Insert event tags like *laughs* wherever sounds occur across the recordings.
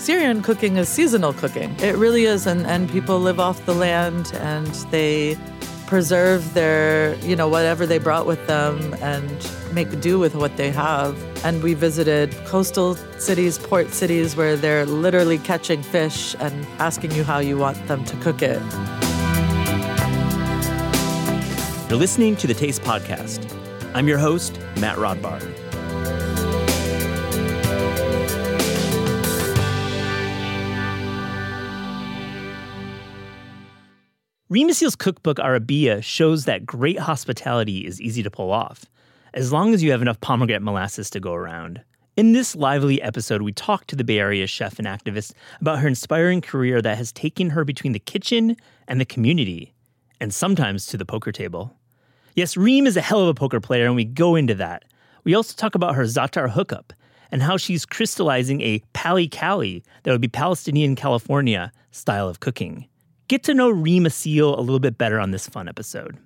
Syrian cooking is seasonal cooking. It really is, and, and people live off the land and they preserve their, you know, whatever they brought with them and make do with what they have. And we visited coastal cities, port cities, where they're literally catching fish and asking you how you want them to cook it. You're listening to the Taste Podcast. I'm your host, Matt Rodbard. Reem Assil's cookbook Arabiyya shows that great hospitality is easy to pull off, as long as you have enough pomegranate molasses to go around. In this lively episode, we talk to the Bay Area chef and activist about her inspiring career that has taken her between the kitchen and the community, and sometimes to the poker table. Yes, Reem is a hell of a poker player, and we go into that. We also talk about her Za'atar hookup and how she's crystallizing a pali cali that would be Palestinian California style of cooking. Get to know Reem Assil a little bit better on this fun episode.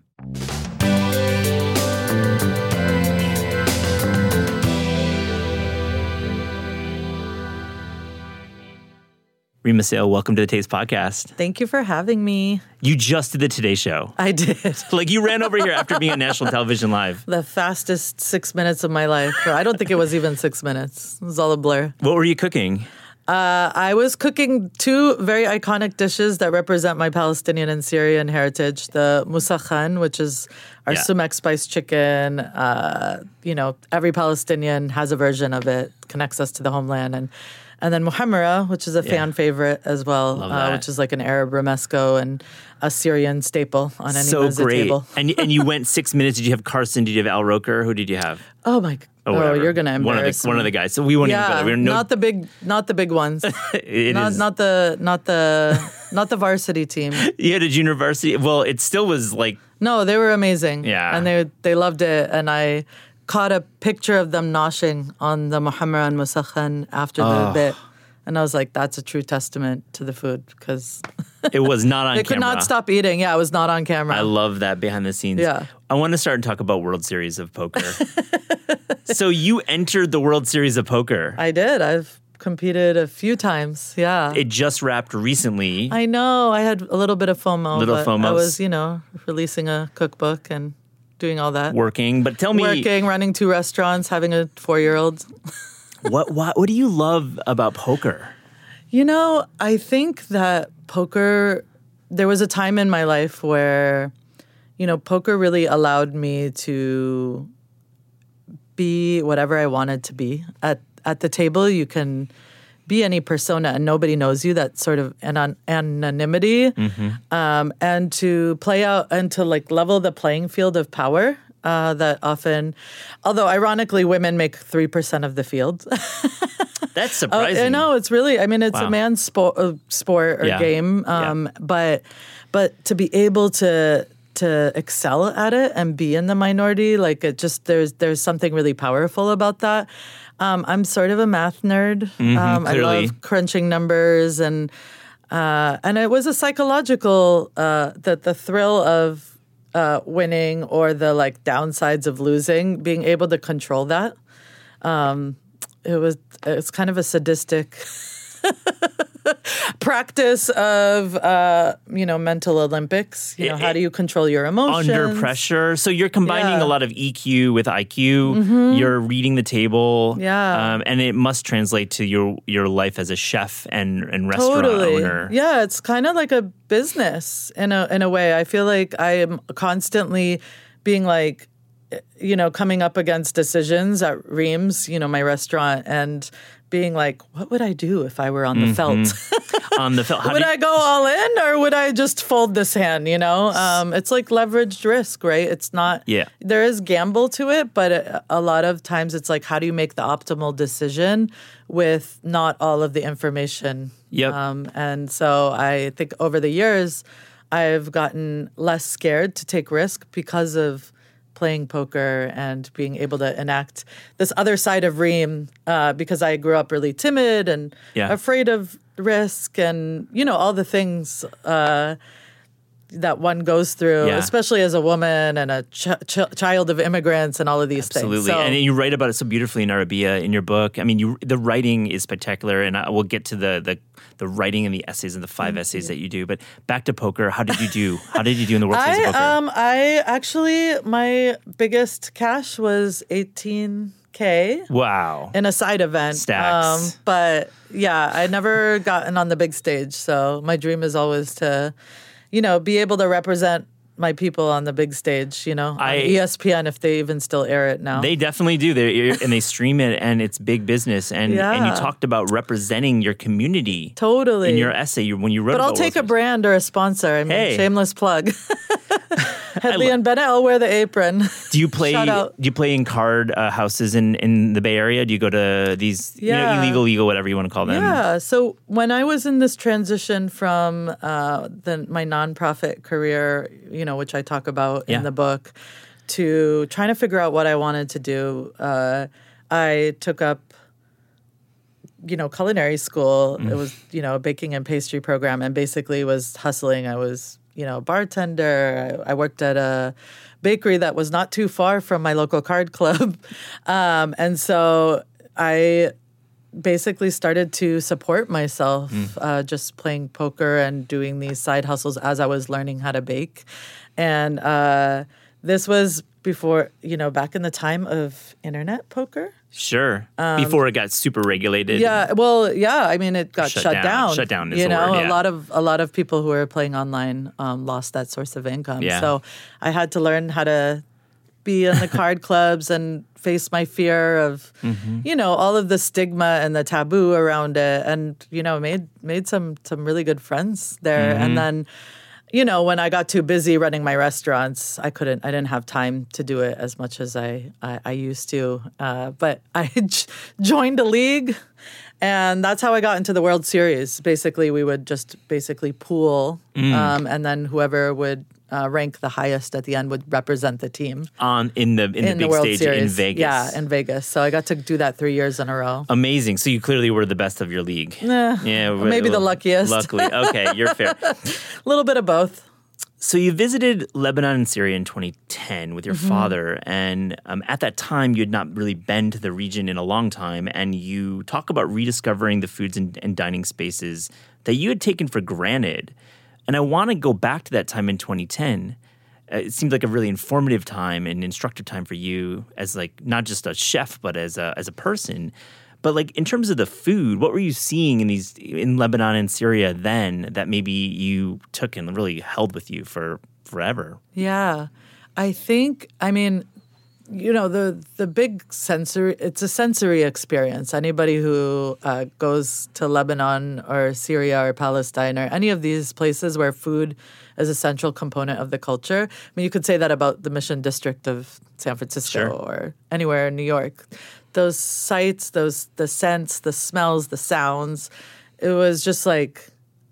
Reem Assil, welcome to the Taste Podcast. Thank you for having me. You just did the Today Show. I did. *laughs* Like you ran over here after being on national television live. The fastest six minutes of my life. I don't think it was even six minutes. It was all a blur. What were you cooking? Uh, I was cooking two very iconic dishes that represent my Palestinian and Syrian heritage: the musakhan, which is our Yeah. sumac spice chicken. Uh, you know, every Palestinian has a version of it, connects us to the homeland, and and then muhammara, which is a fan favorite as well, uh, which is like an Arab romesco and a Syrian staple on any so great. table. and and you went six minutes. Did you have Carson? Did you have Al Roker? Who did you have? Oh my! Oh, whatever. you're gonna one of embarrass the one of the guys. So we won't even go Yeah, there. We're no, not the big, not the big ones. *laughs* it not is- not the not the *laughs* not the varsity team. Yeah, the junior varsity. Well, it still was like No, they were amazing. Yeah. and they they loved it, and I caught a picture of them noshing on the Muhammad Musakhan after the bit, and I was like, that's a true testament to the food because it was not *laughs* on camera. they could not stop eating. Yeah, it was not on camera. I love that behind the scenes. Yeah. I want to start and talk about World Series of Poker. *laughs* so you entered the World Series of Poker. I did. I've competed a few times. Yeah. It just wrapped recently. I know. I had a little bit of FOMO. Little FOMO. I was, you know, releasing a cookbook and doing all that. working, but tell me Working, running two restaurants, having a four-year-old. *laughs* what what what do you love about poker? You know, I think that poker, there was a time in my life where, you know, poker really allowed me to be whatever I wanted to be. At, at the table, you can be any persona and nobody knows you, that sort of an- anonymity. Um, and to play out and to like level the playing field of power. Uh, that often, although ironically, women make 3% of the field. *laughs* That's Oh, surprising. I know it's really. I mean, it's Wow. a man's sport, uh, sport or Yeah. game. Yeah. Um, But but to be able to to excel at it and be in the minority, like it just there's there's something really powerful about that. Um, I'm sort of a math nerd. um, I Mm-hmm, love crunching numbers and uh, and it was a psychological uh, that the thrill of uh, winning or the like downsides of losing, being able to control that Um, it was it's kind of a sadistic *laughs* *laughs* practice of uh, you know mental Olympics. You know, It- how do you control your emotions under pressure. So you're combining Yeah. Mm-hmm. a lot of EQ with IQ. You're reading the table. Yeah. Um, and it must translate to your your life as a chef and, and restaurant Totally. owner. Yeah, it's kind of like a business in a in a way. I feel like I am constantly being like you know, coming up against decisions at Reem's, you know, my restaurant, and being like, what would I do if I were on the felt? *laughs* On the felt. *laughs* would did- I go all in or would I just fold this hand? You know, um, it's like leveraged risk, right? It's not. Yeah. There is gamble to it, but a, a lot of times it's like, how do you make the optimal decision with not all of the information? Yep. Um, and so I think over the years, I've gotten less scared to take risk because of playing poker and being able to enact this other side of Reem uh, because I grew up really timid and Yeah. afraid of risk and you know all the things uh, that one goes through, Yeah. especially as a woman and a ch- ch- child of immigrants and all of these Absolutely, things. So, and you write about it so beautifully in Arabiyya in your book. I mean, you the writing is spectacular, and I, we'll get to the the the writing and the essays and the five essays that you do. But back to poker, how did you do? how did you do in the World Series *laughs* I of Poker? um I actually my biggest cash was 18k. wow, in a side event. Um, Stacks. but yeah, I never gotten on the big stage. So my dream is always to, you know, be able to represent my people on the big stage, you know, on I- ESPN if they even still air it now. They definitely do. They and they stream it, and it's big business. And and you talked about representing your community totally. in your essay you, when you wrote. but I'll take a brand or a sponsor. I mean, Hey. shameless plug. *laughs* *laughs* Hedley and Bennett, I'll wear the apron. Do you play? Do you play in card uh, houses in in the Bay Area? Do you go to these you know illegal, legal, whatever you want to call them? Yeah. So when I was in this transition from uh, the, my nonprofit career, you know, which I talk about Yeah. in the book, to trying to figure out what I wanted to do, uh, I took up, you know, culinary school. Mm. It was, you know, a baking and pastry program, and basically was hustling. I was, you know, bartender. I, I worked at a bakery that was not too far from my local card club, *laughs* um, and so I basically started to support myself uh, just playing poker and doing these side hustles as I was learning how to bake. And uh, this was before, you know, back in the time of internet poker. Sure. Before it got super regulated. Um, Yeah, well, yeah. I mean, it got Shut shut, down. down. Shut down is you know, word, yeah. a lot of a lot of people who were playing online um, lost that source of income. Yeah. So I had to learn how to be in the *laughs* card clubs and face my fear of, Mm-hmm. you know, all of the stigma and the taboo around it, and you know, made made some some really good friends there, Mm-hmm. and then. You know, when I got too busy running my restaurants, I couldn't. I didn't have time to do it as much as I I, I used to. Uh, but *laughs* I j- joined a league, and that's how I got into the World Series. Basically, we would just basically pool, Mm. um, and then whoever would uh, rank the highest at the end would represent the team On in the in, the big the World stage Series. in Vegas. Yeah, in Vegas. So I got to do that three years in a row. Amazing. So you clearly were the best of your league. yeah, maybe the luckiest. Luckily, okay, you're fair. A *laughs* little bit of both. So you visited Lebanon and Syria in 2010 with your Mm-hmm. father, and um, at that time you had not really been to the region in a long time, and you talk about rediscovering the foods and, and dining spaces that you had taken for granted. And I want to go back to that time in 2010. Uh, it seemed like a really informative time and instructive time for you as like not just a chef but as a as a person. But like in terms of the food, what were you seeing in these in Lebanon and Syria then that maybe you took and really held with you for forever? Yeah. I think I mean, you know, the the big sensory it's a sensory experience. Anybody who uh, goes to Lebanon or Syria or Palestine or any of these places where food is a central component of the culture. I mean, you could say that about the Mission District of San Francisco Sure. or anywhere in New York. Those sights, those the scents, the smells, the sounds. It was just like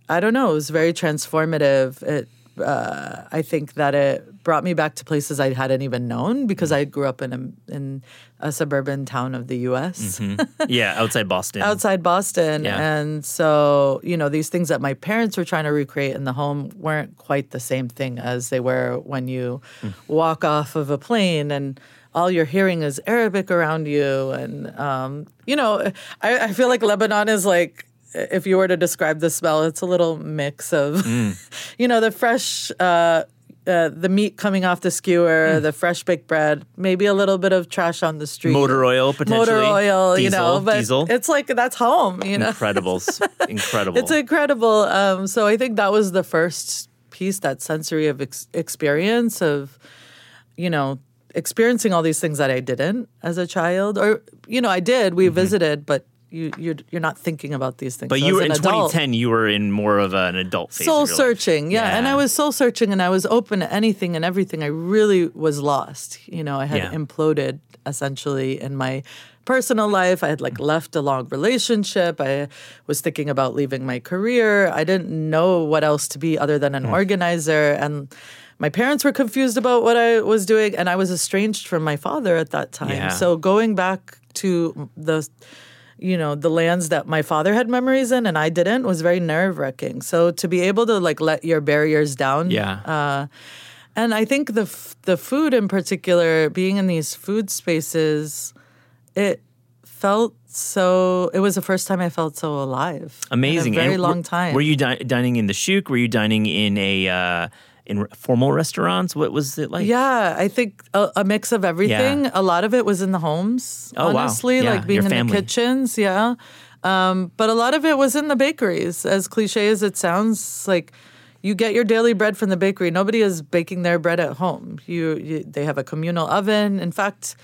I don't know. It was very transformative. It, uh, I think that it brought me back to places I hadn't even known because I grew up in a in a suburban town of the U.S. yeah, outside Boston. *laughs* outside Boston, Yeah. and so you know these things that my parents were trying to recreate in the home weren't quite the same thing as they were when you walk off of a plane and. All you're hearing is Arabic around you, and um, you know, I, I feel like Lebanon is like if you were to describe the smell, it's a little mix of, *laughs* you know, the fresh, uh, uh, the meat coming off the skewer, the fresh baked bread, maybe a little bit of trash on the street, Motor oil, potentially. motor oil, you know, but diesel. it's like that's home, you know. Incredible. s- *laughs* Incredible. It's incredible. Um, so I think that was the first piece, that sensory of ex- experience of, you know, experiencing all these things that I didn't as a child, or you know, I did. We visited, but you you're you're not thinking about these things. But So you were in adult- 2010. You were in more of an adult phase. soul of your life. searching yeah. and i was soul searching and i was open to anything and everything i really was lost you know i had Yeah. imploded essentially in my personal life i had like left a long relationship i was thinking about leaving my career i didn't know what else to be other than an Hmm. organizer and my parents were confused about what i was doing and i was estranged from my father at that time Yeah. so going back to the you know the lands that my father had memories in and I didn't was very nerve wracking. So to be able to like let your barriers down, Yeah. Uh, and I think the f- the food in particular, being in these food spaces, it felt so. It was the first time I felt so alive. Amazing. in a very And long time. Were you di- dining in the Shuk? Were you dining in a uh, in formal restaurants? What was it like? Yeah, I think a, a mix of everything. Yeah. A lot of it was in the homes. Oh, wow. honestly, Yeah, like being in family. the kitchens. Yeah, um, but a lot of it was in the bakeries. As cliche as it sounds, like you get your daily bread from the bakery. Nobody is baking their bread at home. You, you they have a communal oven. In fact,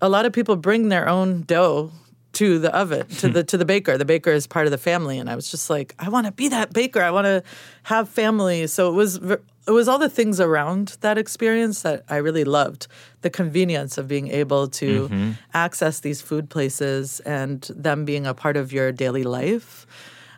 a lot of people bring their own dough to the oven to the *laughs* to the baker. The baker is part of the family, and I was just like, I want to be that baker. I want to have family. So it was it was all the things around that experience that I really loved. The convenience of being able to access these food places and them being a part of your daily life.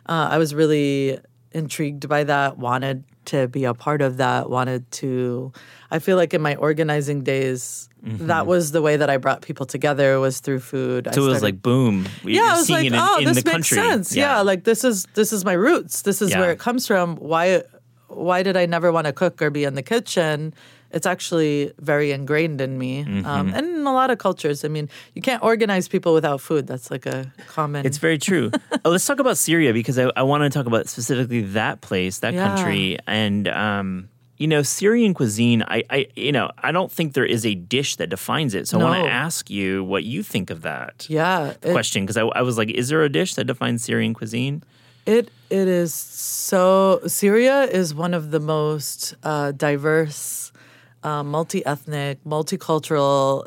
Uh, I was really intrigued by that. Wanted to be a part of that. Wanted to. I feel like in my organizing days, that was the way that I brought people together was through food. I So it was like boom. Yeah, I was like, in, oh, in this makes country. sense. Yeah. like this is this is my roots. This is Yeah. where it comes from. Why why did I never want to cook or be in the kitchen? It's actually very ingrained in me, Mm-hmm. um, and in a lot of cultures. I mean, you can't organize people without food. That's like a common. It's very true. oh, *laughs* let's talk about Syria because I, I want to talk about specifically that place, that Yeah. country, and um, you know, Syrian cuisine. I, I, you know, I don't think there is a dish that defines it. So I want to ask you what you think of that yeah, it, question because I, I was like, is there a dish that defines Syrian cuisine? It it is so Syria is one of the most uh, diverse, uh, multi ethnic, multicultural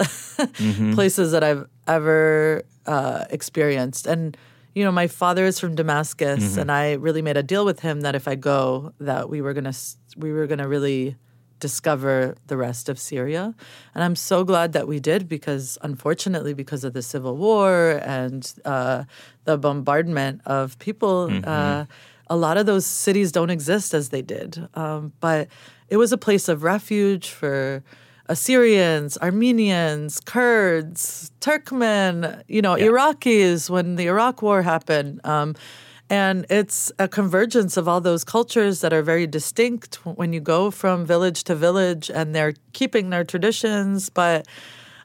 *laughs* places that I've ever uh, experienced. And you know, my father is from Damascus, and I really made a deal with him that if I go, that we were gonna we were gonna really discover the rest of Syria. And I'm so glad that we did because, unfortunately, because of the civil war and uh, the bombardment of people, uh, a lot of those cities don't exist as they did. Um, but it was a place of refuge for. Assyrians, Armenians, Kurds, Turkmen, you know, Iraqis when the Iraq War happened. Um, and it's a convergence of all those cultures that are very distinct when you go from village to village and they're keeping their traditions, but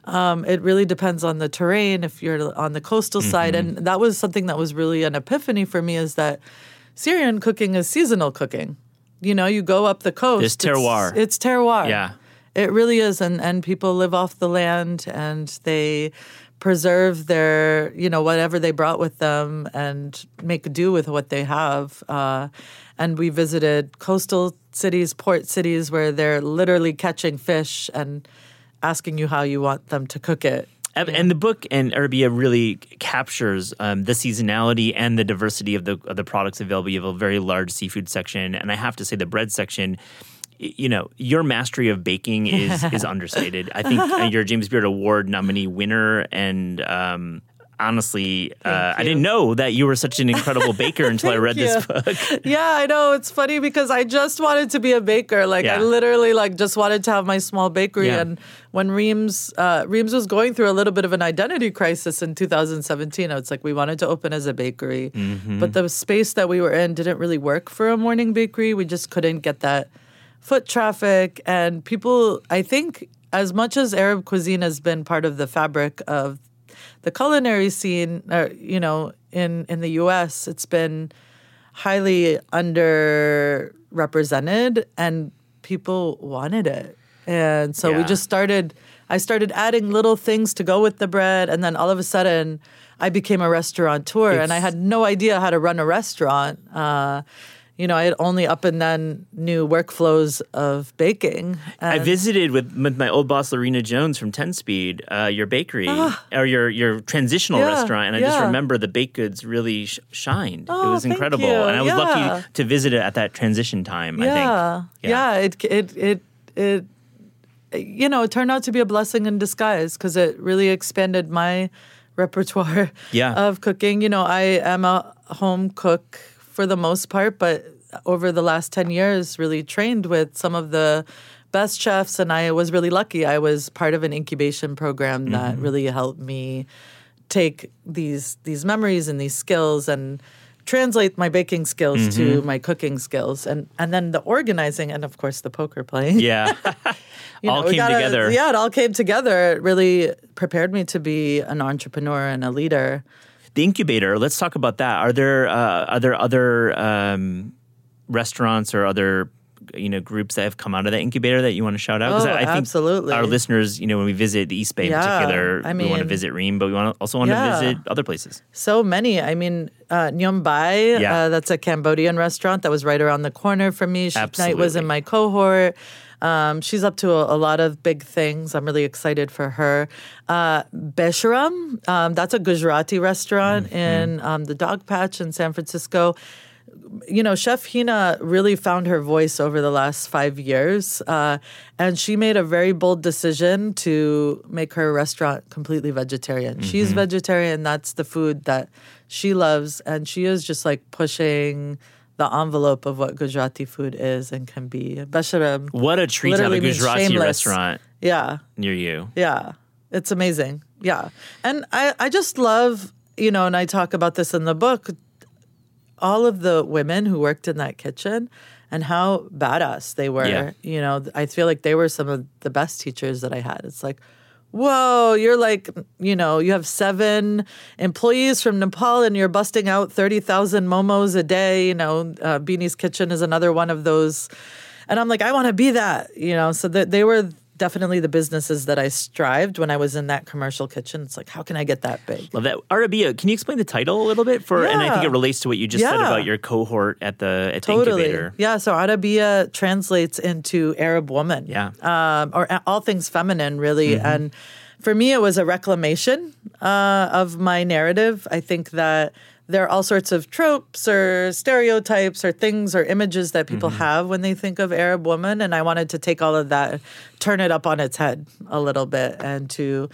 um, it really depends on the terrain if you're on the coastal side. And that was something that was really an epiphany for me is that Syrian cooking is seasonal cooking. You know, you go up the coast. It's terroir. It's, it's terroir. Yeah. It really is, and and people live off the land, and they preserve their you know whatever they brought with them, and make do with what they have. Uh, and we visited coastal cities, port cities, where they're literally catching fish and asking you how you want them to cook it. And- the book and Arabiyya really captures um, the seasonality and the diversity of the of the products available. You have a very large seafood section, and I have to say the bread section. You know, your mastery of baking is is *laughs* understated. I think uh, you're a James Beard Award nominee winner, and um, honestly, uh, I didn't know that you were such an incredible baker *laughs* until I read this book. *laughs* yeah, I know. It's funny because I just wanted to be a baker. Like I literally like just wanted to have my small bakery. Yeah. And when Reem's uh, Reem's was going through a little bit of an identity crisis in 2017, it's like we wanted to open as a bakery, Mm-hmm. but the space that we were in didn't really work for a morning bakery. We just couldn't get that foot traffic and people. I think as much as Arab cuisine has been part of the fabric of the culinary scene, uh, you know, in in the U.S., it's been highly underrepresented, and people wanted it, and so we just started. I started adding little things to go with the bread, and then all of a sudden, I became a restaurateur, and I had no idea how to run a restaurant. Uh, you know, I had only up and then knew workflows of baking. I visited with, with my old boss Lorena Jones from Ten Speed, uh, your bakery or your your transitional Yeah, restaurant, and I just remember the baked goods really sh- shined. it Oh, was thank incredible, and I was Yeah. lucky to visit it at that transition time. I yeah, think. yeah, It it it it you know it turned out to be a blessing in disguise because it really expanded my repertoire Yeah. of cooking. You know, I am a home cook for the most part, but over the last ten years, really trained with some of the best chefs, and I was really lucky. I was part of an incubation program that mm-hmm. really helped me take these these memories and these skills and translate my baking skills to mm-hmm. my cooking skills. And and then the organizing and of course the poker playing. Yeah, *laughs* all know, came gotta- together. yeah it all came together. It really prepared me to be an entrepreneur and a leader The incubator. Let's talk about that. Are there uh, are there other um, restaurants or other you know groups that have come out of that incubator that you want to shout out? Oh, I think absolutely. Our listeners, you know, when we visit the East Bay in Yeah, particular, I mean, we want to visit Reem, but we want to also want to visit other places. So many. I mean, uh, Nyum Bai, Yeah. uh, that's a Cambodian restaurant that was right around the corner from me. Sheik Nite was in my cohort. Um, she's up to a, a lot of big things. I'm really excited for her. Uh, Besharam, um, that's a Gujarati restaurant Mm-hmm. in um, the Dogpatch in San Francisco. You know, Chef Heena really found her voice over the last five years. Uh, and she made a very bold decision to make her restaurant completely vegetarian. She's Mm-hmm. vegetarian. That's the food that she loves. And she is just like pushing the envelope of what Gujarati food is and can be. Besharam. What a treat to have a Gujarati restaurant Yeah. near you. Yeah. It's amazing. Yeah. And I, I just love, you know, and I talk about this in the book, all of the women who worked in that kitchen and how badass they were. Yeah. You know, I feel like they were some of the best teachers that I had. It's like, whoa, you're like, you know, you have seven employees from Nepal and you're busting out 30,000 momos a day. You know, uh, Bini's Kitchen is another one of those. And I'm like, I want to be that, you know, so that they were definitely the businesses that I strived when I was in that commercial kitchen. It's like, how can I get that big? Love that. Arabiyya, can you explain the title a little bit for? And I think it relates to what you just said about your cohort at the at the incubator. Yeah. So Arabiyya translates into Arab woman. Yeah. Um, or all things feminine, really. Mm-hmm. And for me, it was a reclamation uh, of my narrative. I think that there are all sorts of tropes or stereotypes or things or images that people Mm-hmm. have when they think of Arab woman. And I wanted to take all of that, turn it up on its head a little bit, and to,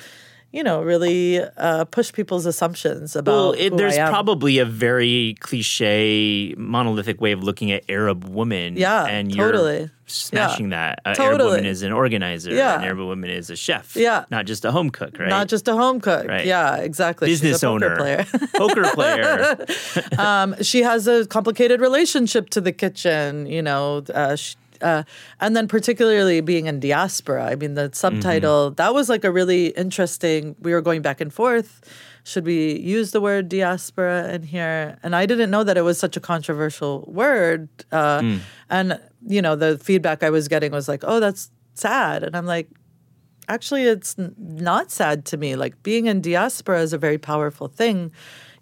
you know, really uh, push people's assumptions about. Well, it, there's probably a very cliche, monolithic way of looking at Arab women. Yeah, and you're totally. smashing that. Uh, Arab Totally. woman is an organizer. Yeah. and Arab woman is a chef. Yeah. not just a home cook, right? Not just a home cook. Right. Yeah, exactly. She's a business poker owner, player. *laughs* poker player. *laughs* um, she has a complicated relationship to the kitchen, you know. Uh, sh uh, and then particularly being in diaspora, I mean, the subtitle Mm-hmm. that was like a really interesting. We were going back and forth. Should we use the word diaspora in here? And I didn't know that it was such a controversial word. Uh, Mm. And you know, the feedback I was getting was like, "Oh, that's sad," and I'm like, actually it's n- not sad to me like being in diaspora is a very powerful thing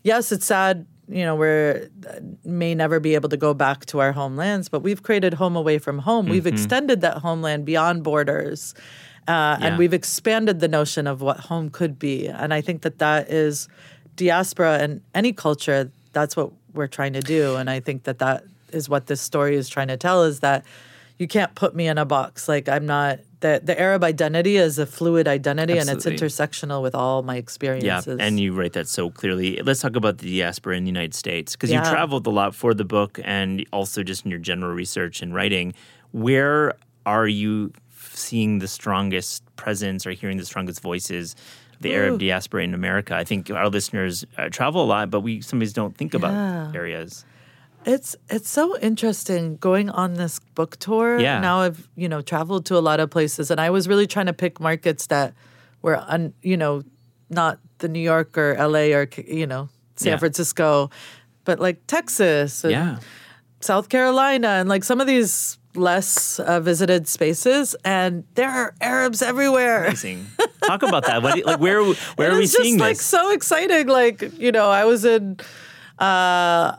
yes it's sad you know we're uh, may never be able to go back to our homelands but we've created home away from home. We've extended that homeland beyond borders uh, Yeah. and we've expanded the notion of what home could be. And i think that that is diaspora and any culture that's what we're trying to do. And i think that that is what this story is trying to tell is that you can't put me in a box. Like i'm not the, the arab identity is a fluid identity and it's intersectional with all my experiences. Yeah, and you write that so clearly. Let's talk about the diaspora in the United States because you traveled a lot for the book and also just in your general research and writing. Where are you seeing the strongest presence or hearing the strongest voices? of The Arab diaspora in America. I think our listeners uh, travel a lot, but we sometimes don't think about areas. It's it's so interesting going on this book tour. Yeah. Now I've you know traveled to a lot of places, and I was really trying to pick markets that were un, you know not the New York or L.A. or you know San Yeah. Francisco, but like Texas and Yeah. South Carolina and like some of these less uh, visited spaces, and there are Arabs everywhere. Amazing. Talk about that. What, you- like where where *laughs* And are we it's just seeing like so exciting. Like you know, I was in uh,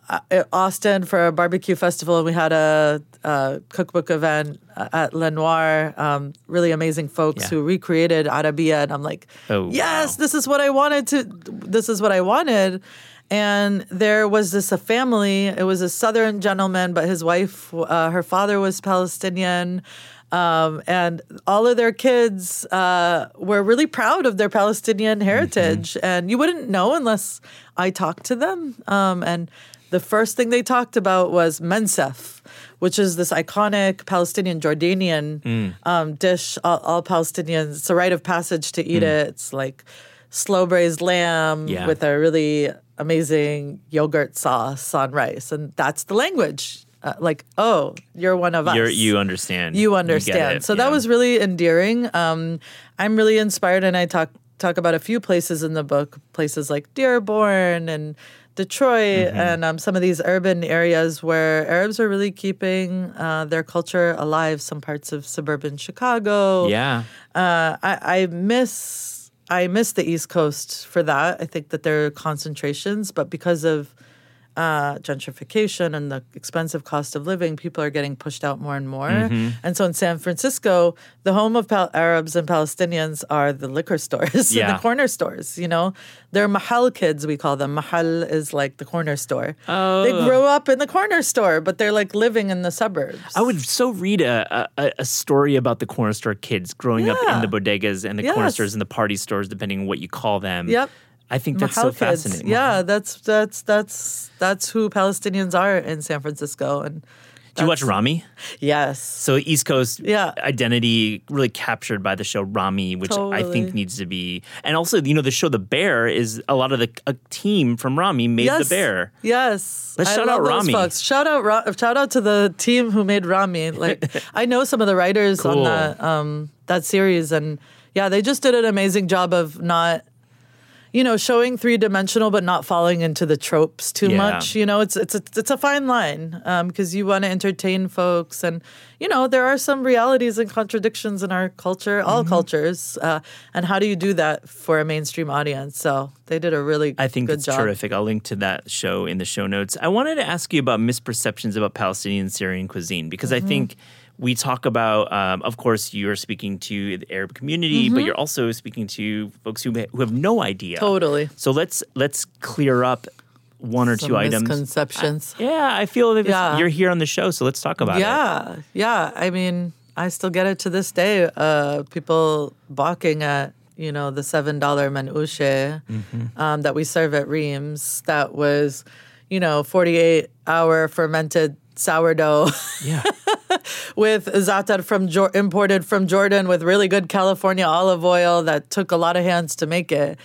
Austin for a barbecue festival, and we had a, a cookbook event at Lenoir. Um, really amazing folks Yeah. who recreated Arabiyya, and I'm like, Oh, yes, wow. this is what I wanted to. This is what I wanted. And there was this a family. It was a southern gentleman, but his wife, uh, her father was Palestinian. Um, and all of their kids uh, were really proud of their Palestinian heritage. And you wouldn't know unless I talked to them. Um, and the first thing they talked about was mansaf, which is this iconic Palestinian Jordanian um, dish. All, all Palestinians, it's a rite of passage to eat it. It's like slow braised lamb Yeah. with a really amazing yogurt sauce on rice. And that's the language. Uh, like, oh, you're one of us. You're, you understand. You understand. it, so yeah. that was really endearing. Um, I'm really inspired, and I talk talk about a few places in the book, places like Dearborn and Detroit, Mm-hmm. and um, some of these urban areas where Arabs are really keeping uh, their culture alive. Some parts of suburban Chicago. Yeah. Uh, I, I miss I miss the East Coast for that. I think that there are concentrations, but because of uh, gentrification and the expensive cost of living, people are getting pushed out more and more. Mm-hmm. And so in San Francisco, the home of Pal- Arabs and Palestinians are the liquor *laughs* stores and the corner stores. You know, they're mahal kids. We call them. Mahal is like the corner store. Oh. They grow up in the corner store, but they're like living in the suburbs. I would so read a, a, a story about the corner store kids growing up in the bodegas and the corner stores and the party stores, depending on what you call them. Yep. I think that's Mahal so fascinating. Yeah, that's that's that's that's who Palestinians are in San Francisco. And Do you watch Ramy? Yes. So East Coast Yeah. identity really captured by the show Ramy, which I think needs to be. And also, you know, the show The Bear is a lot of the a team from Ramy made Yes. The Bear. Yes. Let's shout out Ramy. Shout out shout out to the team who made Ramy. Like *laughs* I know some of the writers Cool. on that um that series and yeah, they just did an amazing job of not you know, showing three dimensional but not falling into the tropes too Yeah. much. You know, it's it's a, it's a fine line because you want to entertain folks, and you know there are some realities and contradictions in our culture, all Mm-hmm. cultures, uh, and how do you do that for a mainstream audience? So they did a really I think that's terrific. I'll link to that show in the show notes. I wanted to ask you about misperceptions about Palestinian Syrian cuisine because Mm-hmm. I think we talk about, um, of course, you're speaking to the Arab community, Mm-hmm. but you're also speaking to folks who who have no idea. Totally. So let's let's clear up one or Some two items. misconceptions. Yeah, I feel that Yeah. you're here on the show, so let's talk about it. yeah, yeah. I mean, I still get it to this day. Uh, people balking at you know the seven dollar manushe Mm-hmm. um, that we serve at Reem's. That was, you know, forty eight hour fermented sourdough. Yeah. *laughs* with za'atar from Jor- imported from Jordan with really good California olive oil that took a lot of hands to make it.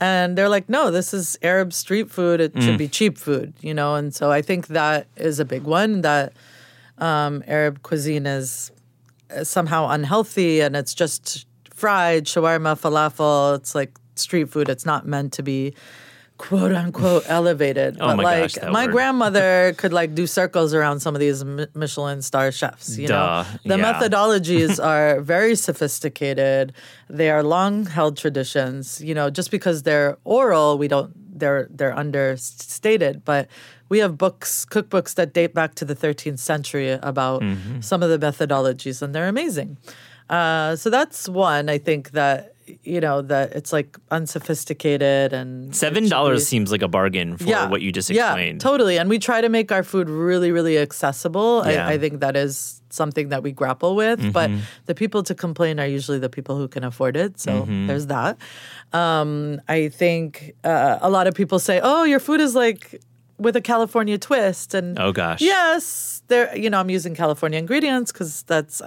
And they're like, no, this is Arab street food. It should be cheap food, you know. And so I think that is a big one that um, Arab cuisine is uh, somehow unhealthy and it's just fried shawarma, falafel. It's like street food. It's not meant to be quote unquote *laughs* elevated. Oh but my like gosh, my word. grandmother *laughs* could like do circles around some of these Mi- Michelin star chefs. You Duh, know, the yeah. methodologies *laughs* are very sophisticated. They are long held traditions. You know, just because they're oral, we don't. They're they're understated, but. We have books, cookbooks that date back to the 13th century about Mm-hmm. some of the methodologies, and they're amazing. Uh, so that's one. I think that you know that it's like unsophisticated and seven dollars seems like a bargain for what you just explained. yeah, totally. And we try to make our food really, really accessible. Yeah. Mm-hmm. I, I think that is something that we grapple with. But the people to complain are usually the people who can afford it. So Mm-hmm. there's that. Um, I think uh, a lot of people say, "Oh, your food is like." With a California twist, and Oh, gosh. yes, there. You know, I'm using California ingredients because that's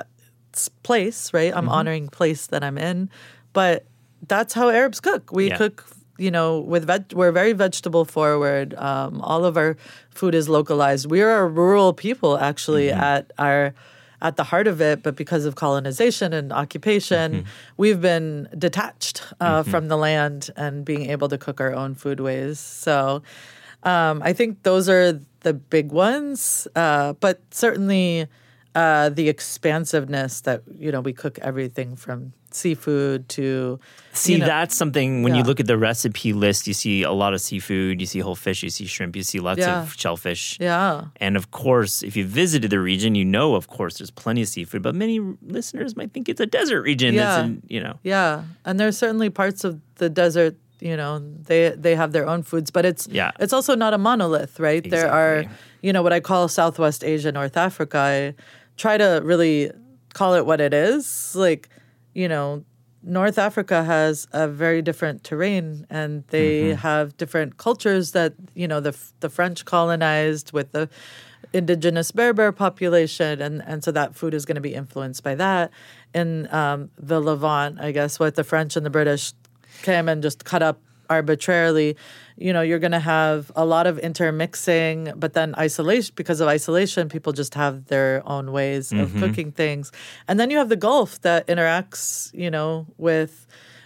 place, right? Mm-hmm. I'm honoring place that I'm in, but that's how Arabs cook. We Yeah. cook, you know, with veg. We're very vegetable forward. Um, all of our food is localized. We are a rural people, actually, Mm-hmm. at our at the heart of it, but because of colonization and occupation, Mm-hmm. we've been detached uh, from the land and being able to cook our own food ways. So um, I think those are the big ones. Uh, but certainly, uh, the expansiveness that you know we cook everything from seafood to See, you know, that's something when you look at the recipe list, you see a lot of seafood, you see whole fish, you see shrimp, you see lots Yeah. of shellfish. yeah And of course, if you visited the region, you know, of course, there's plenty of seafood, but many listeners might think it's a desert region. That's Yeah. in, you know, Yeah, and there's certainly parts of the desert. You know, they they have their own foods, but it's Yeah. it's also not a monolith, right? There are you know what I call Southwest Asia, North Africa. I try to really call it what it is. Like, you know, North Africa has a very different terrain, and they have different cultures that you know the the French colonized with the indigenous Berber population, and and so that food is going to be influenced by that. In um, the Levant, I guess what the French and the British came and just cut up arbitrarily, you know, you're going to have a lot of intermixing, but then isolation because of isolation, people just have their own ways of cooking things, and then you have the Gulf that interacts, you know, with.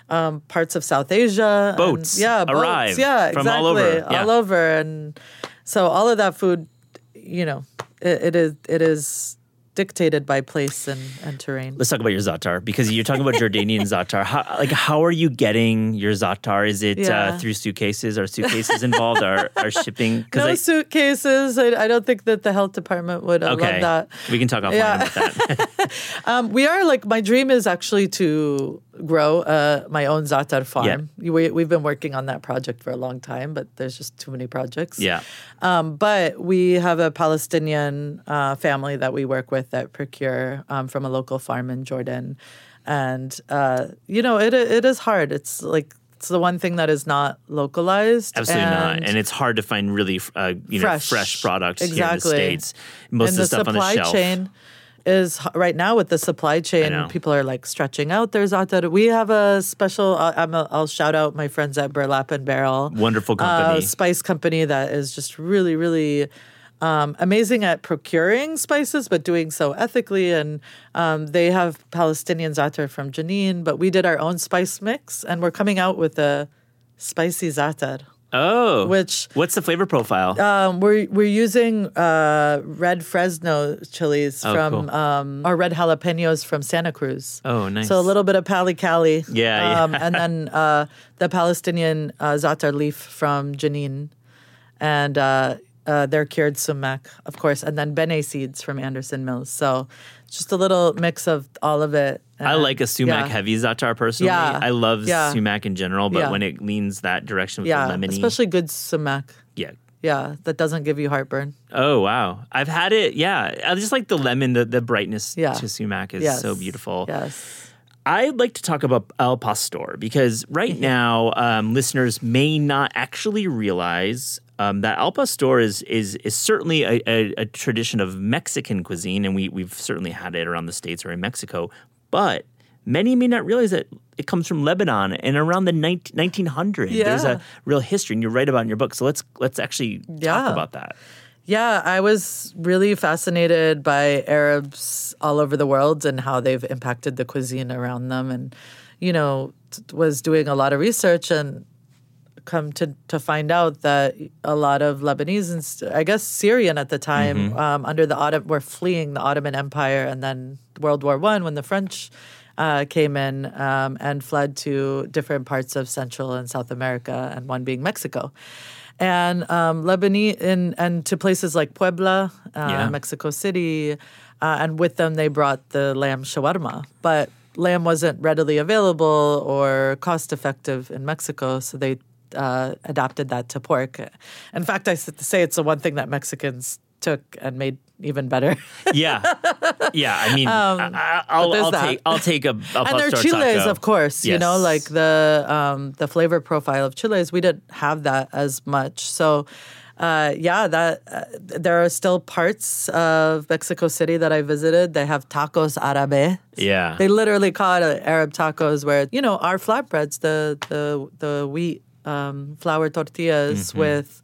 Um, parts of South Asia, and- Boats yeah, boats, arrive yeah, from exactly, all over, yeah. all over, and so all of that food, you know, it, it is it is dictated by place and, and terrain. let's talk about your za'atar because you're talking about Jordanian *laughs* za'atar. How, like, how are you getting your za'atar? Is it uh, through suitcases? Are suitcases involved? Are, are shipping? No I, suitcases. I, I don't think that the health department would uh, okay, love that. we can talk offline Yeah. about that. *laughs* Um, we are like my dream is actually to grow uh, my own za'atar farm. We, we've been working on that project for a long time, but there's just too many projects. yeah. Um, but we have a Palestinian uh, family that we work with that procure um, from a local farm in Jordan, and uh, you know it it is hard. It's like it's the one thing that is not localized. Absolutely not, and- and it's hard to find really, uh, you know, fresh, Fresh. products here in the states. Most and of the the stuff on the shelf. chain is right now with the supply chain people are like stretching out their za'atar we have a special uh, I'm a, i'll shout out my friends at burlap and barrel. Wonderful uh, company. spice company that is just really really um, amazing at procuring spices but doing so ethically. And um, they have palestinian za'atar from Jenin but we did our own spice mix and we're coming out with a spicy za'atar oh, which what's the flavor profile? um, we're we're using uh, red Fresno chilies Oh, from cool. um, or red jalapenos from Santa Cruz. Oh, nice. So a little bit of pali cali. Yeah, yeah. um, and then uh, the Palestinian uh, za'atar leaf from Jenin, and uh, uh, their cured sumac, of course, and then benne seeds from Anson Mills. So just a little mix of all of it. I like a sumac yeah. heavy za'atar personally. Yeah. I love Yeah. sumac in general, but when it leans that direction with Yeah, the lemony, especially good sumac. yeah. Yeah, that doesn't give you heartburn. Oh wow, I've had it. Yeah, I just like the lemon, the, the brightness Yeah. to sumac is Yes. so beautiful. Yes. I'd like to talk about al pastor because right now, um, listeners may not actually realize um, that al pastor is is is certainly a, a, a tradition of Mexican cuisine, and we we've certainly had it around the states or in Mexico. But many may not realize that it comes from Lebanon and around the 19, 1900. There's a real history, and you write about it in your book. So let's let's actually talk Yeah. about that. Yeah, I was really fascinated by Arabs all over the world and how they've impacted the cuisine around them. And, you know, t- was doing a lot of research and come to, to find out that a lot of Lebanese and I guess Syrian at the time um, under the Ottoman were fleeing the Ottoman Empire and then World War One when the French uh, came in um, and fled to different parts of Central and South America, and one being Mexico. And um, Lebanese and, and to places like Puebla, uh, Yeah. Mexico City, uh, and with them they brought the lamb shawarma. But lamb wasn't readily available or cost effective in Mexico, so they uh, adapted that to pork. In fact, I say it's the one thing that Mexicans took and made even better. *laughs* Yeah, yeah. I mean, I, I'll, Um, I'll take I'll take a, a and their chiles, taco. of course. You know, like the um, the flavor profile of chiles, we didn't have that as much. So, uh, yeah, that uh, there are still parts of Mexico City that I visited. They have tacos árabe. Yeah. They literally call it Arab tacos, where you know our flatbreads, the the the wheat um, flour tortillas Mm-hmm. with.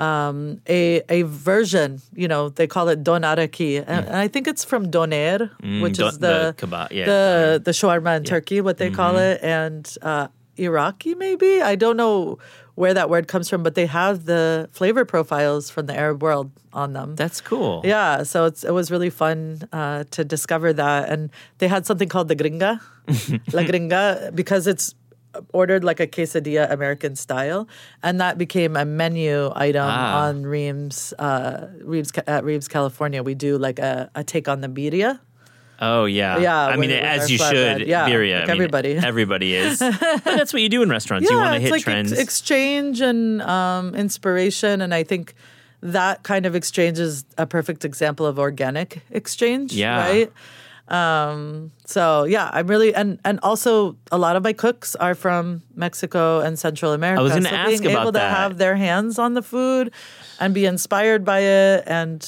Um, a a version, you know, they call it don araki, and, and I think it's from doner, which Mm. don- is the the kebab- yeah, the the shawarma in Turkey, what they call Mm-hmm. it, and uh, Iraqi, maybe. I don't know where that word comes from, but they have the flavor profiles from the Arab world on them. That's cool. Yeah, so it's it was really fun uh, to discover that, and they had something called the gringa, *laughs* la gringa, because it's ordered like a quesadilla American style, and that became a menu item Ah. on Reem's, uh, Reeves at Reeves, California. We do like a, a take on the birria. Oh yeah, Yeah, I mean, as you should, Yeah, Birria. like I mean, everybody. *laughs* everybody is. but that's what you do in restaurants. you want to it's hit like trends. Ex- exchange and um, inspiration, and I think that kind of exchange is a perfect example of organic exchange. Yeah. Right. Um, so yeah, I'm really and and also a lot of my cooks are from Mexico and Central America. I was gonna so ask being about able that. to have their hands on the food and be inspired by it, and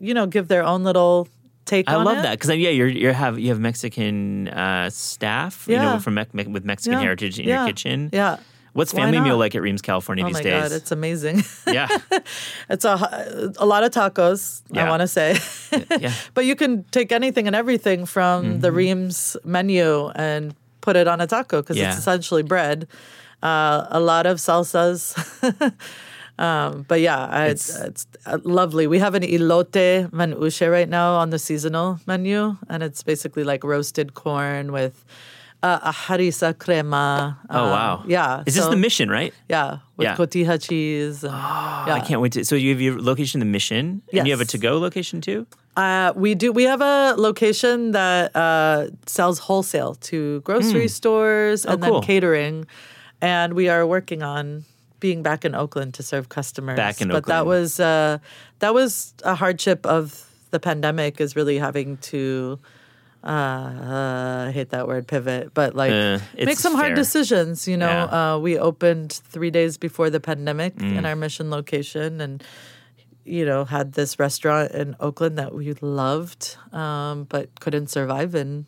you know, give their own little take I love it. that because yeah, you're you have you have Mexican uh, staff, you know, from Mex- with Mexican Yeah. heritage in Yeah. your kitchen. Yeah. What's Why family meal like at Reem's, California Oh these my days? god, it's amazing. *laughs* yeah, It's a a lot of tacos. Yeah. I want to say, yeah. *laughs* but you can take anything and everything from Mm-hmm. the Reem's menu and put it on a taco because Yeah. it's essentially bread. Uh, a lot of salsas. *laughs* um, but yeah, it's, It's- uh, lovely. We have an elote manuche right now on the seasonal menu, and it's basically like roasted corn with uh, a harissa crema. Oh Um, wow, Yeah. Is this so- the mission, right? Yeah, with Yeah. cotija cheese. And, yeah. I can't wait to. So you have your location, in the mission, and you have a to-go location too. Uh, we do. We have a location that uh, sells wholesale to grocery stores and Hmm. Oh, cool. then catering, and we are working on being back in Oakland to serve customers. Back in but that was uh, that was a hardship of the pandemic is really having to. Uh, I hate that word pivot, but like Uh, make some hard decisions. You know, Yeah. uh, we opened three days before the pandemic Mm. in our mission location, and you know, had this restaurant in Oakland that we loved, um, but couldn't survive in.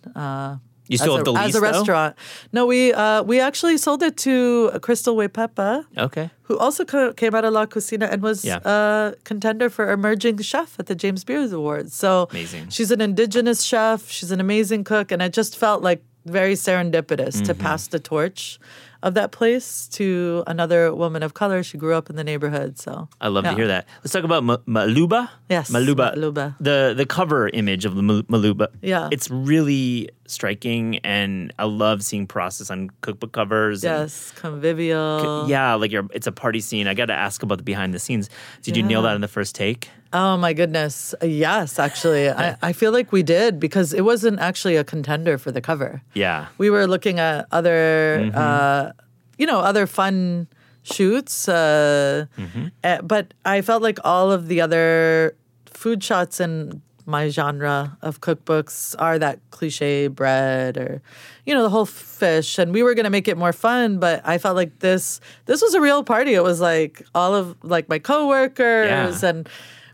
Uh, You still as have a, the lease as a though? restaurant. No, we uh, we actually sold it to Crystal Wahpepah, Okay. who also co- came out of La Cocina and was Yeah. a contender for emerging chef at the James Beard Awards. So Amazing. she's an indigenous chef. She's an amazing cook, and I just felt like very serendipitous to Mm-hmm. pass the torch of that place to another woman of color. She grew up in the neighborhood, so I love to hear that. Let's talk about Ma- Maqluba. Yes, Maqluba. Maqluba. The the cover image of the Mal- Maqluba. Yeah. it's really striking, and I love seeing process on cookbook covers. and- Yes, convivial. yeah, like you're, it's a party scene. I got to ask about the behind the scenes. Did you nail that in the first take? Oh my goodness. Yes, actually. *laughs* I, I feel like we did because it wasn't actually a contender for the cover. Yeah. We were looking at other, Mm-hmm. uh, you know, other fun shoots. Uh, Mm-hmm. eh, but I felt like all of the other food shots in my genre of cookbooks are that cliche bread or you know the whole fish and we were going to make it more fun but i felt like this this was a real party it was like all of like my coworkers Yeah. and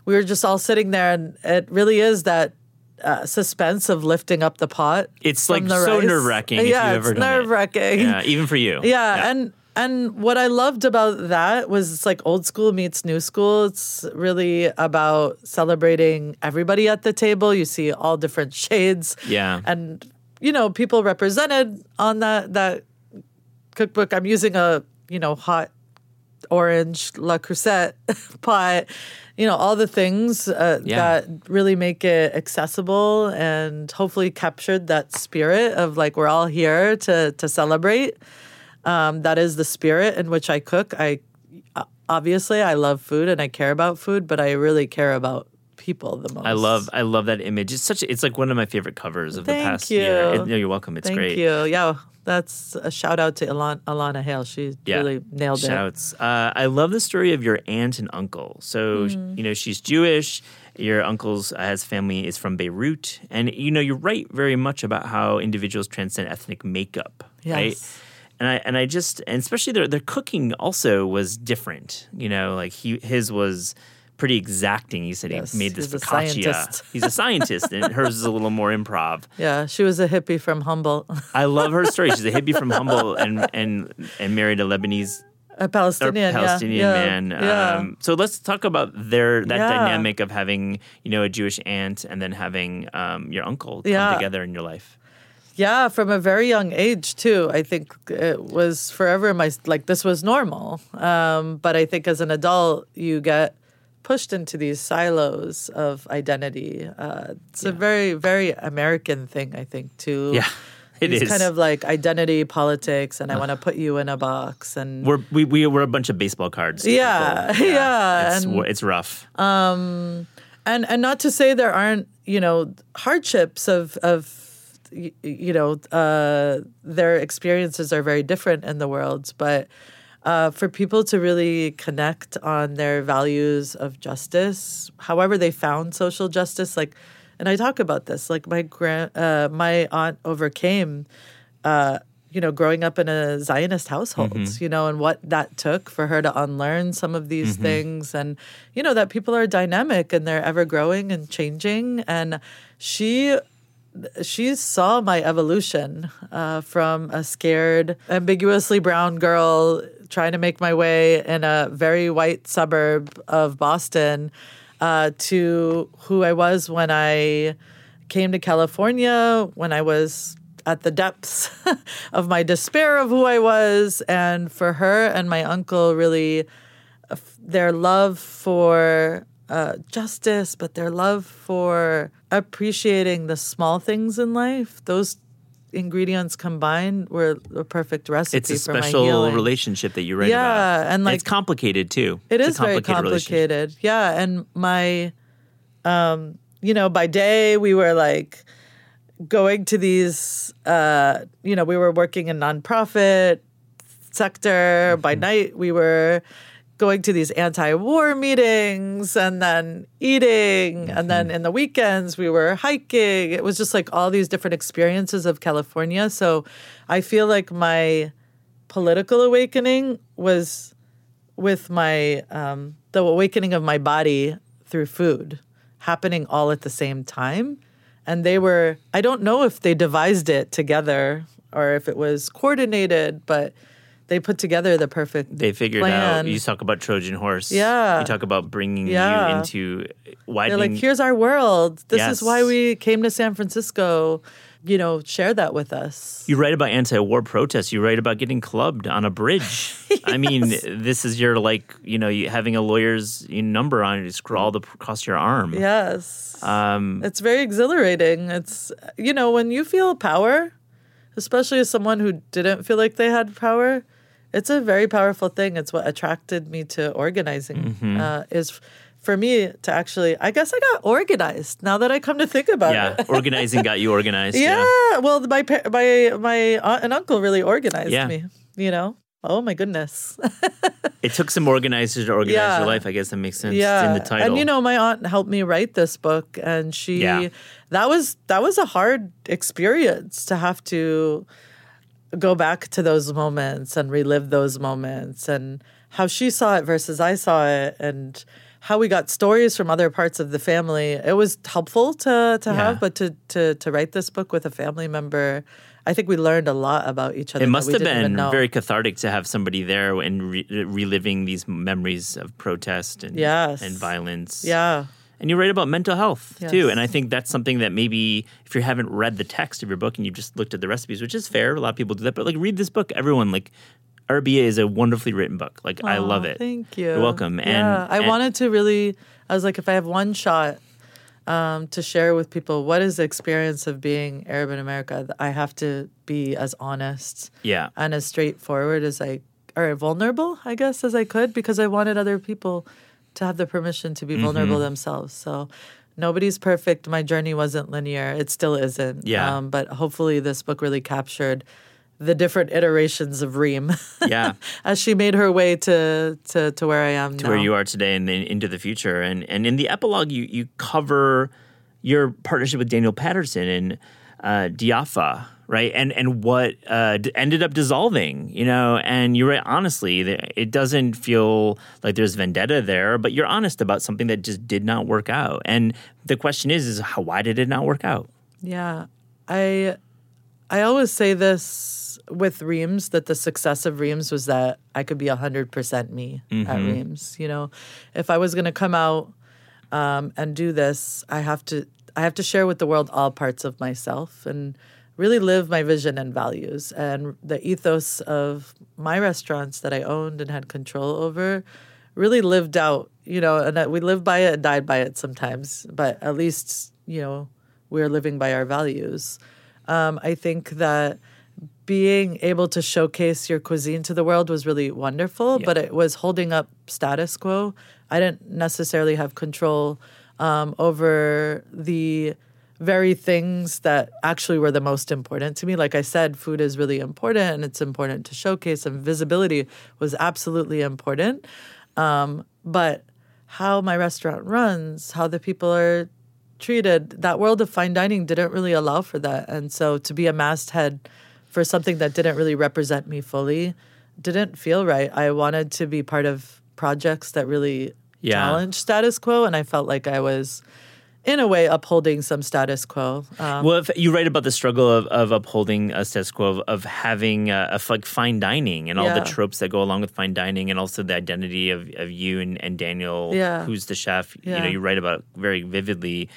we were just all sitting there and it really is that uh, suspense of lifting up the pot It's like so rice. nerve-wracking if *laughs* yeah it's nerve-wracking Yeah, even for you. yeah, and and what I loved about that was it's like old school meets new school. It's really about celebrating everybody at the table. You see all different *laughs* shades. Yeah. And you know, people represented on that that cookbook. I'm using a, you know, hot orange Le Creuset *laughs* pot, you know, all the things uh, Yeah. that really make it accessible and hopefully captured that spirit of like we're all here to to celebrate. Um, that is the spirit in which I cook. I obviously I love food and I care about food, but I really care about people the most. I love I love that image. It's such a, it's like one of my favorite covers of Thank the past year. you. It- no, you're welcome. It's Thank great. Thank you. Yeah, that's a shout out to Alanna, Alanna Hale. She Yeah. really nailed it. Shouts. Uh, I love the story of your aunt and uncle. So, Mm. you know, she's Jewish. Your uncle's uh, his family is from Beirut. And, you know, you write very much about how individuals transcend ethnic makeup, right? And I, and I just, and especially their, their cooking also was different. You know, like he, his was pretty exacting. He said Yes, he made this he's a focaccia. scientist. He's a scientist, and hers is a little more improv. *laughs* Yeah, she was a hippie from Humboldt, I love her story. She's a hippie from *laughs* Humboldt and and and married a Lebanese a Palestinian, Palestinian yeah, man. Yeah. Um, so let's talk about their that Yeah. dynamic of having you know a Jewish aunt and then having um, your uncle come together in your life. Yeah, from a very young age too. I think it was forever my like this was normal. Um, but I think as an adult, you get pushed into these silos of identity. Uh, it's a very very American thing, I think, too. Yeah, it is. kind of like identity politics, and I want to put you in a box, and We're we, we we're a bunch of baseball cards. Yeah, people. *laughs* yeah, It's, and- it's rough. and and not to say there aren't you know hardships of of y- you know uh, their experiences are very different in the world but uh, for people to really connect on their values of justice however they found social justice like and i talk about this like my grand uh, my aunt overcame uh, you know, growing up in a Zionist household, you know, and what that took for her to unlearn some of these things, and you know that people are dynamic and they're ever growing and changing, and she she saw my evolution uh, from a scared, ambiguously brown girl trying to make my way in a very white suburb of Boston uh, to who I was when I came to California, when I was at the depths *laughs* of my despair of who I was. And for her and my uncle, really, their love for uh, justice, but their love for appreciating the small things in life, those ingredients combined were a perfect recipe It's a for special relationship that you write Yeah, about. Yeah, and, like- it's complicated too. It It's is very complicated Yeah, and my, um, you know, by day we were like going to these, uh, you know, we were working in nonprofit sector. By Mm-hmm. night we were going to these anti-war meetings and then eating. And then in the weekends we were hiking. It was just like all these different experiences of california. So i feel like my political awakening was with my um, the awakening of my body through food happening all at the same time. And they were i don't know if they devised it together or if it was coordinated but they put together the perfect They figured plan. out. You talk about Trojan horse. Yeah. You talk about bringing Yeah. you into why. They're like, here's our world. This Yes. is why we came to San Francisco. You know, share that with us. You write about anti-war protests. You write about getting clubbed on a bridge. *laughs* I mean, this is your like, you know, you having a lawyer's number on it scrawled across your arm. Yes. Um, It's very exhilarating. It's, you know, when you feel power, especially as someone who didn't feel like they had power, it's a very powerful thing. It's what attracted me to organizing. Mm-hmm. Uh, is for me to actually, I guess I got organized now that I come to think about yeah, it. *laughs* organizing got you organized. Yeah. Well, my my my aunt and uncle really organized Yeah. me. You know. Oh my goodness. *laughs* It took some organizers to organize Yeah. your life. I guess that makes sense. yeah. It's in the title. And you know, my aunt helped me write this book, and she Yeah. that was that was a hard experience to have to go back to those moments and relive those moments and how she saw it versus I saw it and how we got stories from other parts of the family. It was helpful to to Yeah. have, but to to to write this book with a family member, I think we learned a lot about each other. it must have been very cathartic to have somebody there and re- reliving these memories of protest and Yes. and violence. yeah. And you write about mental health too. And I think that's something that maybe if you haven't read the text of your book and you've just looked at the recipes, which is fair, a lot of people do that, but like read this book. Everyone like Arabiyya is a wonderfully written book. Like I love it. Thank you. You're welcome. And, yeah, I and- wanted to really. I was like, if I have one shot um, to share with people, what is the experience of being Arab in America? I have to be as honest Yeah. and as straightforward as I, or vulnerable, I guess, as I could, because I wanted other people to have the permission to be vulnerable Mm-hmm. themselves. So. Nobody's perfect. My journey wasn't linear. It still isn't. Yeah. Um, but hopefully, this book really captured the different iterations of Reem. Yeah. *laughs* as she made her way to to, to where I am to now. where you are today and then into the future. And and in the epilogue, you you cover your partnership with Daniel Patterson and uh, Dyafa, right? And and what uh, d- ended up dissolving, you know. And you're right, honestly, it doesn't feel like there's vendetta there, but you're honest about something that just did not work out. And the question is, is how why did it not work out? Yeah. I I always say this with Reem's that the success of Reem's was that I could be 100% me at Reem's. You know, if I was going to come out um, and do this, I have to I have to share with the world all parts of myself and really live my vision and values. And the ethos of my restaurants that I owned and had control over really lived out, you know, and that we lived by it and died by it sometimes, but at least, you know, we're living by our values. Um, I think that being able to showcase your cuisine to the world was really wonderful, Yeah. but it was holding up status quo. I didn't necessarily have control um, over the very things that actually were the most important to me. Like I said, food is really important and it's important to showcase, and visibility was absolutely important. Um, but how my restaurant runs, how the people are treated, that world of fine dining didn't really allow for that. And so to be a masthead for something that didn't really represent me fully didn't feel right. I wanted to be part of projects that really Yeah. challenged status quo, and I felt like I was, in a way, upholding some status quo. Um, Well, if you write about the struggle of, of upholding a status quo of, of having a, a, f- like fine dining and all the tropes that go along with fine dining, and also the identity of, of you and, and Daniel, Yeah. who's the chef. You know, you write about very vividly.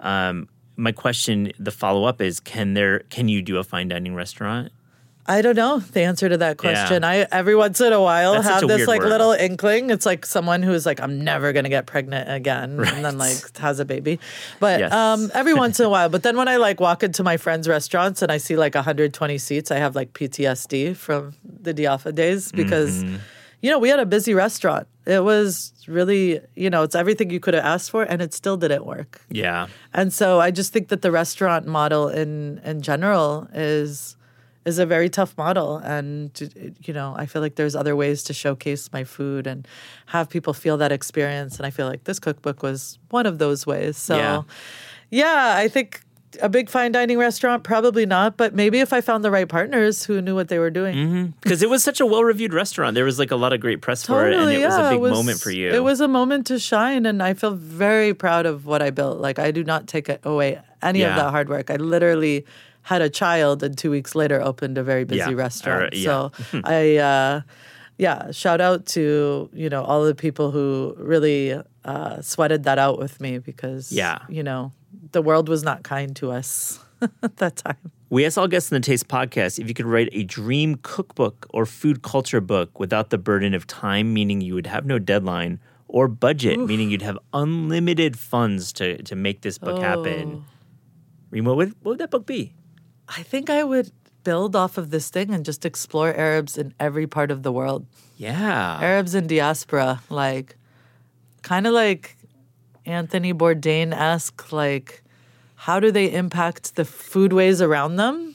Um, my question, the follow up is: Can there? Can you do a fine dining restaurant? I don't know the answer to that question. I every once in a while That's have a this like word. little inkling. It's like someone who's like, I'm never gonna get pregnant again, and then like has a baby. But Yes. um, every once in a *laughs* while. But then when I like walk into my friends' restaurants and I see like 120 seats, I have like PTSD from the Dyafa days because. Mm-hmm. You know, we had a busy restaurant. It was really, you know, it's everything you could have asked for, and it still didn't work. Yeah, And so I just think that the restaurant model in in general is is a very tough model and you know, I feel like there's other ways to showcase my food and have people feel that experience and I feel like this cookbook was one of those ways. So Yeah. yeah, I think a big fine dining restaurant probably not, but maybe if I found the right partners who knew what they were doing. Mm-hmm. because it was such a well reviewed restaurant. There was like a lot of great press for it, and it was a big moment for you. It was a moment to shine, and I feel very proud of what I built. Like I do not take away any Yeah. of that hard work. I literally had a child, and two weeks later opened a very busy Yeah. restaurant. Or- yeah. So I, uh, yeah, shout out to you know all the people who really uh, sweated that out with me because Yeah. you know the world was not kind to us *laughs* at that time. We asked all guests in the Taste podcast if you could write a dream cookbook or food culture book without the burden of time, meaning you would have no deadline, or budget, meaning you'd have unlimited funds to, to make this book happen. Oh. Reem, what what would that book be? I think I would build off of this thing and just explore Arabs in every part of the world. Yeah. Arabs in diaspora, like kind of like Anthony Bourdain esque, like how do they impact the foodways around them,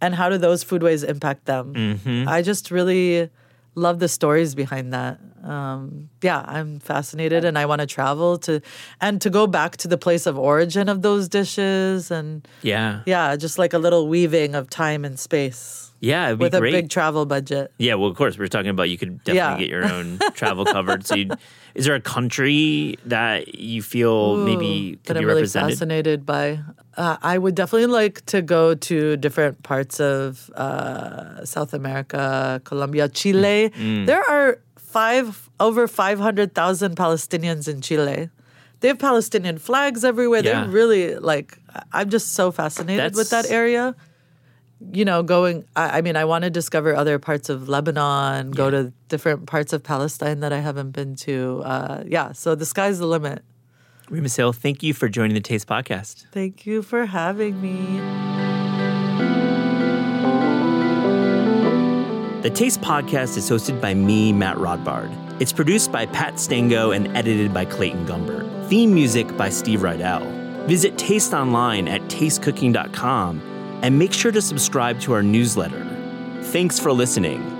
and how do those foodways impact them? Mm-hmm. I just really love the stories behind that. Um, yeah, I'm fascinated, and I want to travel to and to go back to the place of origin of those dishes, and Yeah. yeah, just like a little weaving of time and space Yeah, with a big travel budget. yeah, well, of course, we are talking about you could definitely Yeah. get your own travel *laughs* covered. So, you'd, is there a country that you feel maybe could that be I'm really represented? fascinated by. Uh, I would definitely like to go to different parts of uh, South America, Colombia, Chile. Mm. There are five over five hundred thousand Palestinians in Chile. They have Palestinian flags everywhere. Yeah. They're really like. I'm just so fascinated with that area. You know, going. I, I mean, I want to discover other parts of Lebanon. Go to different parts of Palestine that I haven't been to. Uh, yeah, so the sky's the limit. Reem Assil, thank you for joining the Taste Podcast. Thank you for having me. The Taste Podcast is hosted by me, Matt Rodbard. It's produced by Pat Stango and edited by Clayton Gumbert. Theme music by Steve Rydell. Visit Taste online at tastecooking.com and make sure to subscribe to our newsletter. Thanks for listening.